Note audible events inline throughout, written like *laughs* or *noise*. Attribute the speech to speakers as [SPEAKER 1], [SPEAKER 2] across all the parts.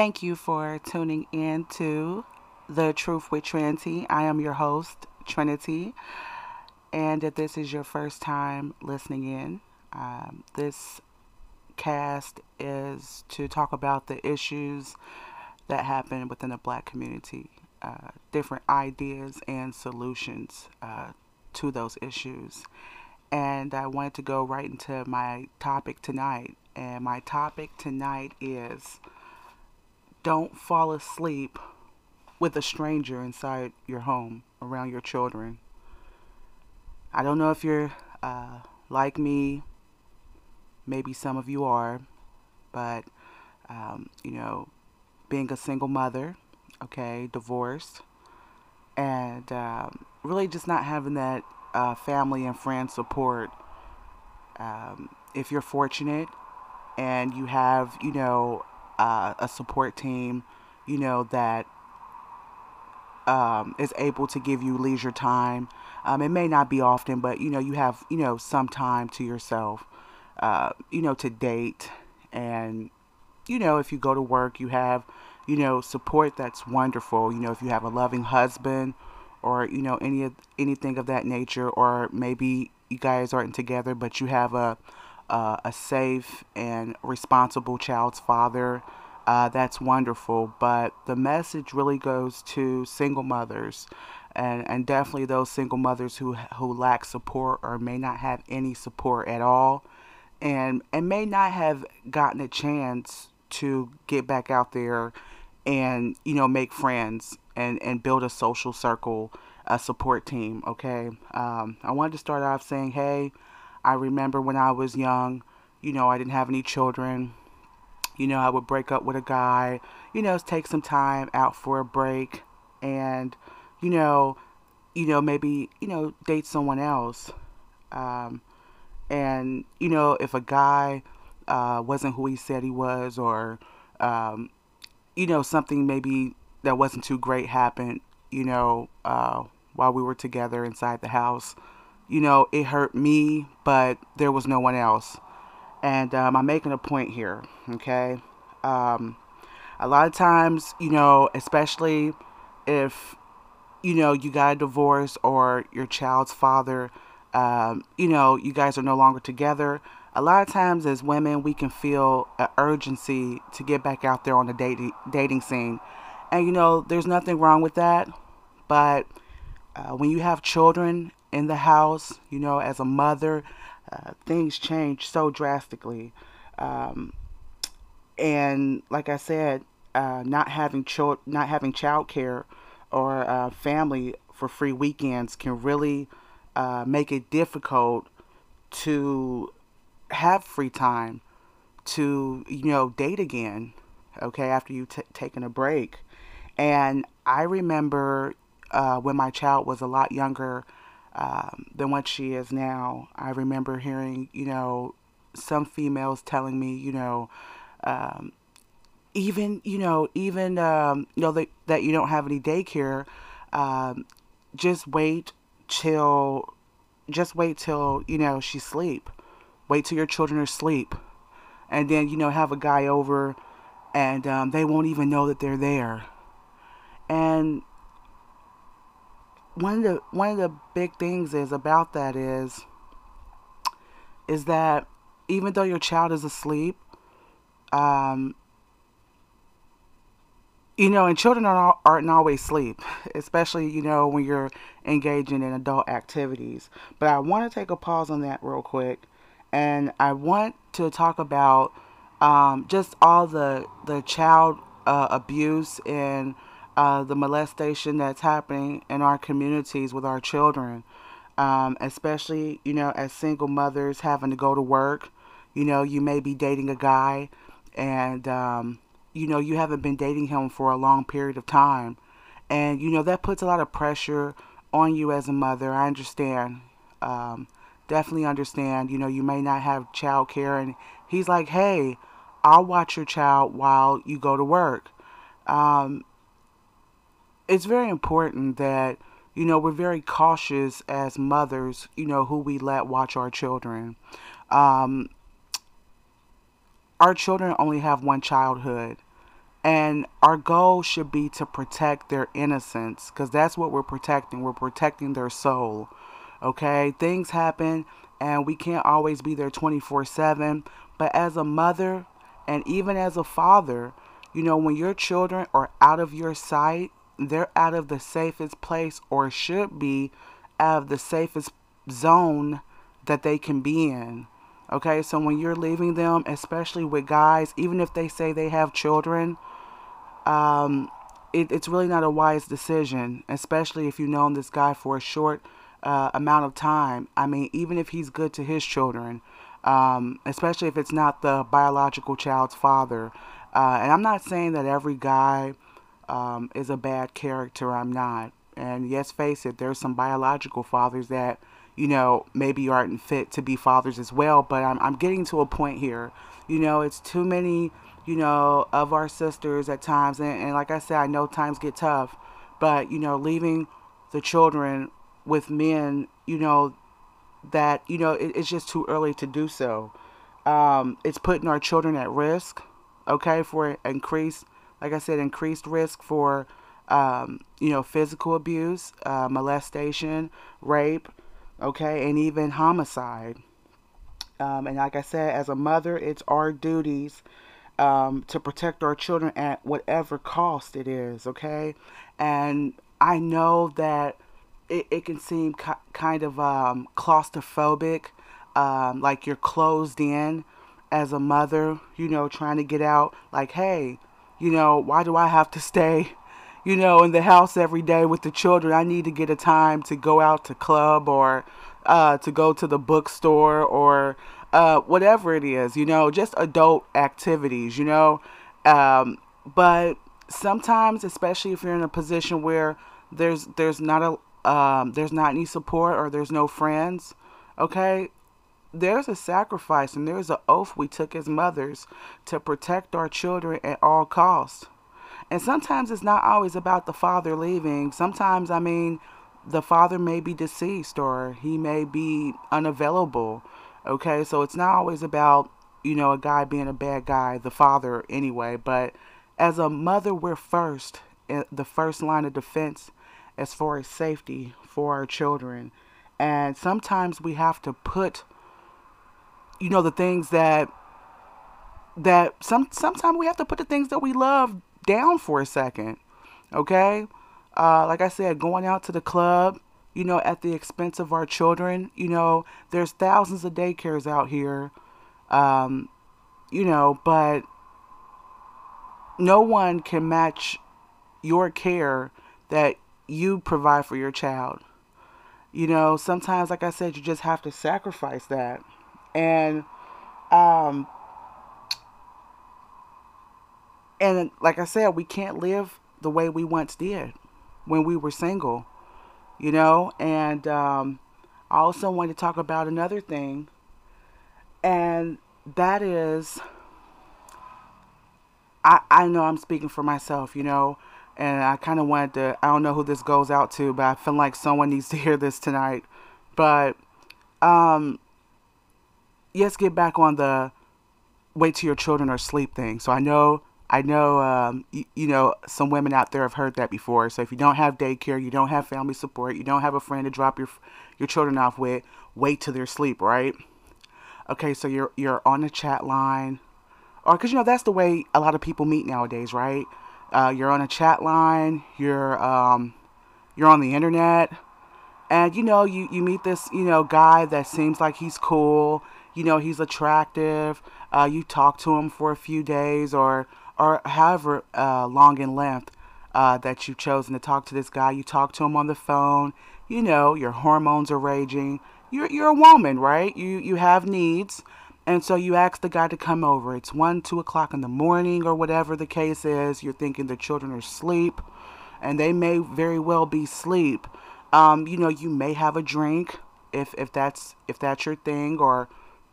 [SPEAKER 1] Thank you for tuning in to The Truth with Trinity. I am your host, Trinity. And if this is your first time listening in, um, this cast is to talk about the issues that happen within the black community, uh, different ideas and solutions uh, to those issues. And I wanted to go right into my topic tonight. And my topic tonight is don't fall asleep with a stranger inside your home around your children. I don't know if you're uh, like me, maybe some of you are, but um, you know, being a single mother, okay, divorced, and um, really just not having that uh, family and friend support. Um, if you're fortunate and you have, you know, uh, a support team, you know, that um, is able to give you leisure time. Um, it may not be often, but you know, you have, you know, some time to yourself, uh, you know, to date. And, you know, if you go to work, you have, you know, support that's wonderful. You know, if you have a loving husband or, you know, any of anything of that nature, or maybe you guys aren't together, but you have a, uh, a safe and responsible child's father, uh, that's wonderful. But the message really goes to single mothers, and, and definitely those single mothers who who lack support or may not have any support at all, and and may not have gotten a chance to get back out there and you know make friends and and build a social circle a support team okay um, i wanted to start off saying hey I remember when I was young, you know, I didn't have any children. You know, I would break up with a guy, you know, take some time out for a break and, you know, you know, maybe, you know, date someone else. Um, and, you know, if a guy uh, wasn't who he said he was or, um, you know, something maybe that wasn't too great happened, you know, uh, while we were together inside the house, you know, it hurt me, but there was no one else. And um, I'm making a point here, okay? Um, a lot of times, you know, especially if, you know, you got a divorce or your child's father, um, you know, you guys are no longer together. A lot of times, as women, we can feel an urgency to get back out there on the dating dating scene, and you know, there's nothing wrong with that. But uh, when you have children in the house, you know, as a mother, uh, things change so drastically. Um, and like I said, uh, not having child, not having childcare or uh, family for free weekends can really uh, make it difficult to have free time to you know date again. Okay, after you t- taken a break, and I remember uh, when my child was a lot younger um, than what she is now. I remember hearing, you know, some females telling me, you know, um, even, you know, even, um, you know, that, that you don't have any daycare, um, just wait till, just wait till, you know, she sleep. Wait till your children are asleep. And then, you know, have a guy over and um, they won't even know that they're there. And one of the one of the big things is about that is is that even though your child is asleep, um, you know, and children are, aren't always asleep, especially, you know, when you're engaging in adult activities. But I want to take a pause on that real quick. And I want to talk about um, just all the, the child uh, abuse and uh, the molestation that's happening in our communities with our children, um, especially, you know, as single mothers having to go to work. You know, you may be dating a guy and, um, you know, you haven't been dating him for a long period of time. And, you know, that puts a lot of pressure on you as a mother. I understand. Um, definitely understand. You know, you may not have child care. And he's like, hey, I'll watch your child while you go to work. Um, it's very important that you know we're very cautious as mothers you know who we let watch our children um, our children only have one childhood And our goal should be to protect their innocence because that's what we're protecting. We're protecting their soul. Okay? Things happen and we can't always be there 24 7. But as a mother and even as a father, you know, when your children are out of your sight, they're out of the safest place or should be out of the safest zone that they can be in. Okay, so when you're leaving them, especially with guys, even if they say they have children, um, it, it's really not a wise decision, especially if you've known this guy for a short uh, amount of time. I mean, even if he's good to his children, um, especially if it's not the biological child's father. Uh, and I'm not saying that every guy um, is a bad character. I'm not. And yes, face it, there's some biological fathers that you know, maybe aren't fit to be fathers as well. But I'm, I'm getting to a point here. You know, it's too many, you know, of our sisters at times. And, and like I said, I know times get tough. But, you know, leaving the children with men, you know, that, you know, it, it's just too early to do so. Um, it's putting our children at risk, okay, for increased, like I said, increased risk for, um, you know, physical abuse, uh, molestation, rape, okay, and even homicide. Um, and like I said, as a mother, it's our duties um, to protect our children at whatever cost it is, okay? And I know that it, it can seem kind of um, claustrophobic, um, like you're closed in as a mother, you know, trying to get out. Like, hey, you know, why do I have to stay you know, in the house every day with the children. I need to get a time to go out to club or uh, to go to the bookstore or uh, whatever it is, you know, just adult activities, you know. Um, but sometimes, especially if you're in a position where there's there's not a um, there's not any support or there's no friends, okay, there's a sacrifice and there's an oath we took as mothers to protect our children at all costs. And sometimes it's not always about the father leaving. Sometimes, I mean, the father may be deceased or he may be unavailable. Okay, so it's not always about, you know, a guy being a bad guy, the father anyway. But as a mother, we're first, eh, the first line of defense as far as safety for our children. And sometimes we have to put, you know, the things that that some sometimes we have to put the things that we love down for a second. Okay? Uh, like I said, going out to the club, you know, at the expense of our children, you know, there's thousands of daycares out here, um, you know, but no one can match your care that you provide for your child. You know, sometimes, like I said, you just have to sacrifice that. And, um, and like I said, we can't live the way we once did when we were single, you know. And um, I also want to talk about another thing, and that is, I I know I'm speaking for myself, you know, and I kind of wanted to. I don't know who this goes out to, but I feel like someone needs to hear this tonight. But um, let's get back on the wait till your children are asleep thing. So I know I know, um, you, you, know, some women out there have heard that before. So if you don't have daycare, you don't have family support, you don't have a friend to drop your your children off with, wait till they're asleep, right? Okay, so you're you're on the chat line, or because you know that's the way a lot of people meet nowadays, right? Uh, you're on a chat line, you're um, you're on the internet, and you know you you meet this you know guy that seems like he's cool, you know he's attractive. Uh, you talk to him for a few days or or however uh, long in length uh, that you've chosen to talk to this guy. You talk to him on the phone. You know, your hormones are raging. You're, you're a woman, right? You, you have needs. And so you ask the guy to come over. It's 1, 2 o'clock in the morning or whatever the case is. You're thinking the children are asleep. And they may very well be asleep. Um, you know, you may have a drink if, if that's if that's your thing or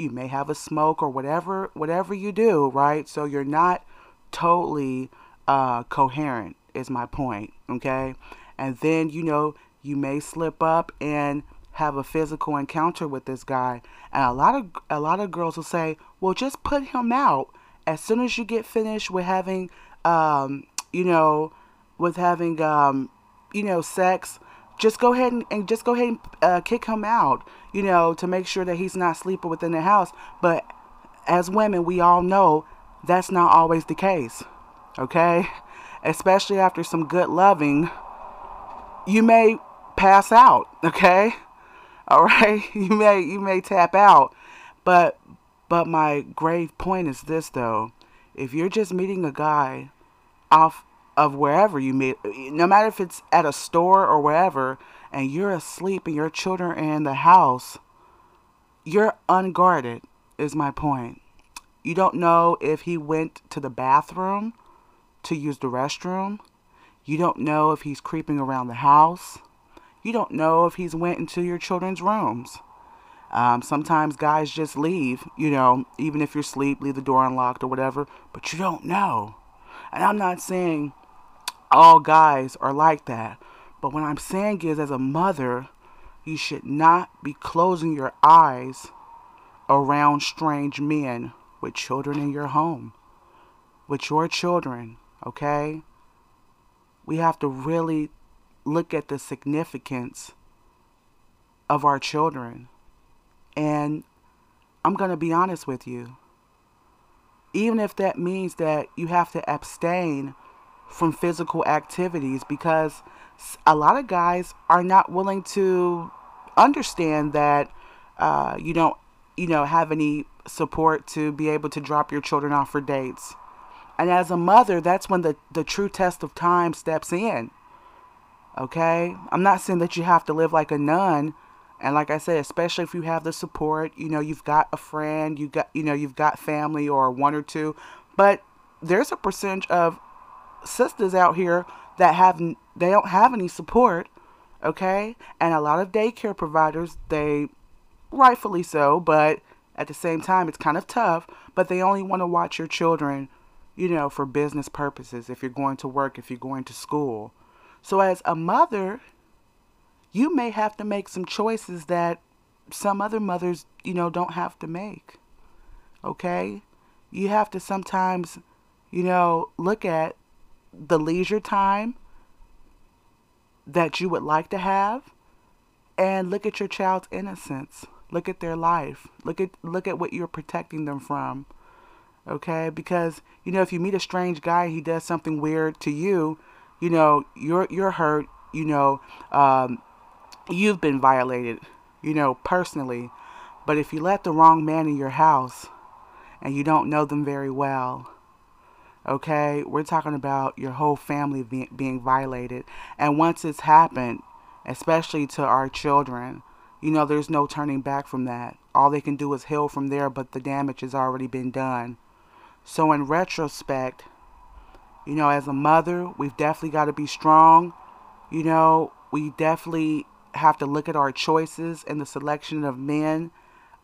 [SPEAKER 1] you may have a smoke or whatever whatever you do, right? So you're not totally uh, coherent, is my point. Okay. And then, you know, you may slip up and have a physical encounter with this guy. And a lot of a lot of girls will say, "Well, just put him out as soon as you get finished with having um, you know, with having, um, you know, sex, just go ahead and, and just go ahead and uh, kick him out, you know, to make sure that he's not sleeping within the house. But as women, we all know that's not always the case, okay? Especially after some good loving, you may pass out, okay? *laughs* All right, *laughs* you may you may tap out, but but my grave point is this though. If you're just meeting a guy off of wherever you meet, no matter if it's at a store or wherever, and you're asleep and your children are in the house, you're unguarded, is my point. You don't know if he went to the bathroom to use the restroom. You don't know if he's creeping around the house. You don't know if he's went into your children's rooms. Um, sometimes guys just leave, you know, even if you're asleep, leave the door unlocked or whatever, but you don't know. And I'm not saying all guys are like that, but what I'm saying is, as a mother, you should not be closing your eyes around strange men with children in your home, with your children, okay? We have to really look at the significance of our children and I'm going to be honest with you. Even if that means that you have to abstain from physical activities because a lot of guys are not willing to understand that uh, you don't, you know, have any support to be able to drop your children off for dates. And as a mother, that's when the, the true test of time steps in. Okay? I'm not saying that you have to live like a nun and like I said, especially if you have the support, you know, you've got a friend, you got, you know, you've got family or one or two, but there's a percentage of sisters out here that have they don't have any support, okay? And a lot of daycare providers, they rightfully so, but at the same time it's kind of tough, but they only want to watch your children, you know, for business purposes if you're going to work, if you're going to school. So as a mother, you may have to make some choices that some other mothers, you know, don't have to make. Okay? You have to sometimes, you know, look at the leisure time that you would like to have and look at your child's innocence. Look at their life. Look at look at what you're protecting them from. Okay? Because, you know, if you meet a strange guy he does something weird to you, you know, you're you're hurt, you know, um, you've been violated, you know, personally. But if you let the wrong man in your house and you don't know them very well, okay, we're talking about your whole family be- being violated. And once it's happened, especially to our children, you know, there's no turning back from that. All they can do is heal from there, but the damage has already been done. So, in retrospect, you know, as a mother, we've definitely got to be strong. You know, we definitely have to look at our choices and the selection of men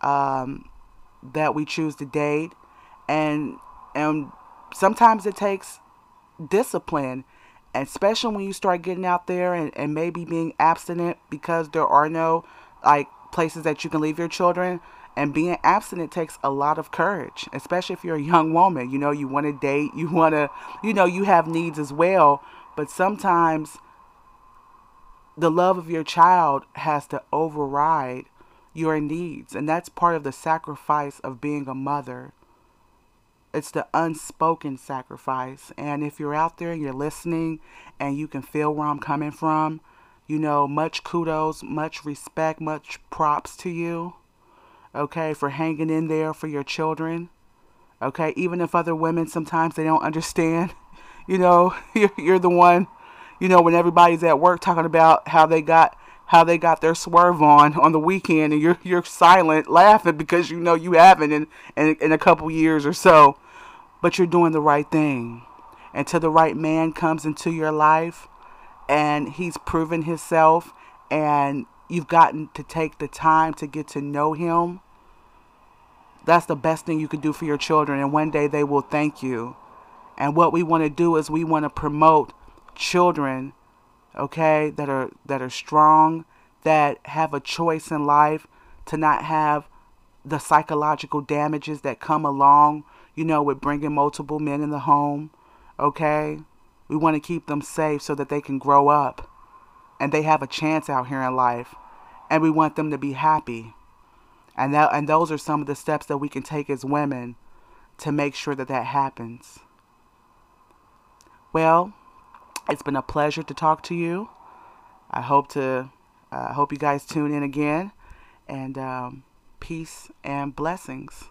[SPEAKER 1] um, that we choose to date, and and sometimes it takes discipline, especially when you start getting out there and, and maybe being abstinent because there are no like places that you can leave your children. And being abstinent takes a lot of courage, especially if you're a young woman. You know, you want to date, you want to, you know, you have needs as well. But sometimes the love of your child has to override your needs. And that's part of the sacrifice of being a mother. It's the unspoken sacrifice. And if you're out there and you're listening and you can feel where I'm coming from, you know, much kudos, much respect, much props to you, okay, for hanging in there for your children. Okay, even if other women sometimes they don't understand, *laughs* you know, *laughs* you're, the one you know, when everybody's at work talking about how they got how they got their swerve on on the weekend and you're you're silent laughing because you know you haven't in, in, in a couple years or so but you're doing the right thing. Until the right man comes into your life and he's proven himself and you've gotten to take the time to get to know him that's the best thing you can do for your children. And one day they will thank you. And what we want to do is we want to promote children, okay, that are that are strong, that have a choice in life to not have the psychological damages that come along, you know, with bringing multiple men in the home. Okay? We want to keep them safe so that they can grow up and they have a chance out here in life. And we want them to be happy. And that and those are some of the steps that we can take as women to make sure that that happens. Well, it's been a pleasure to talk to you. I hope to uh, hope you guys tune in again and um, peace and blessings.